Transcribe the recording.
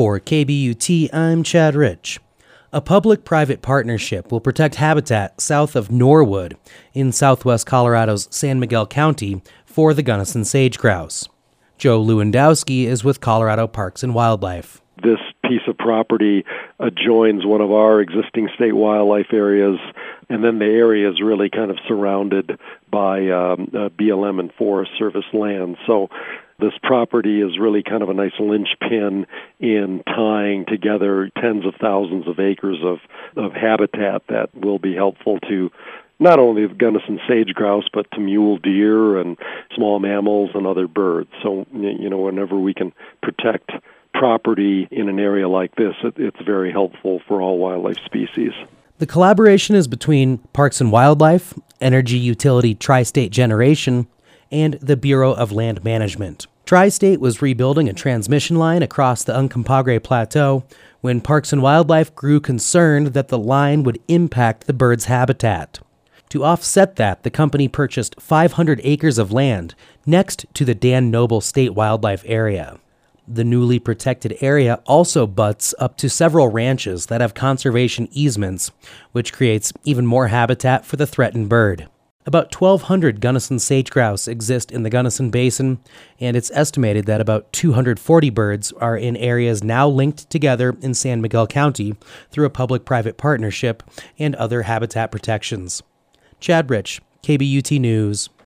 For KBUT, I'm Chad Rich. A public private partnership will protect habitat south of Norwood in southwest Colorado's San Miguel County for the Gunnison sage grouse. Joe Lewandowski is with Colorado Parks and Wildlife. This piece of property adjoins one of our existing state wildlife areas, and then the area is really kind of surrounded by um, uh, BLM and Forest Service land. So this property is really kind of a nice linchpin in tying together tens of thousands of acres of, of habitat that will be helpful to not only the Gunnison sage grouse, but to mule deer and small mammals and other birds. So, you know, whenever we can protect property in an area like this, it, it's very helpful for all wildlife species. The collaboration is between Parks and Wildlife, Energy Utility Tri State Generation, and the Bureau of Land Management. Tri State was rebuilding a transmission line across the Uncompahgre Plateau when Parks and Wildlife grew concerned that the line would impact the bird's habitat. To offset that, the company purchased 500 acres of land next to the Dan Noble State Wildlife Area. The newly protected area also butts up to several ranches that have conservation easements, which creates even more habitat for the threatened bird. About 1,200 Gunnison sage grouse exist in the Gunnison Basin, and it's estimated that about 240 birds are in areas now linked together in San Miguel County through a public private partnership and other habitat protections. Chad Rich, KBUT News.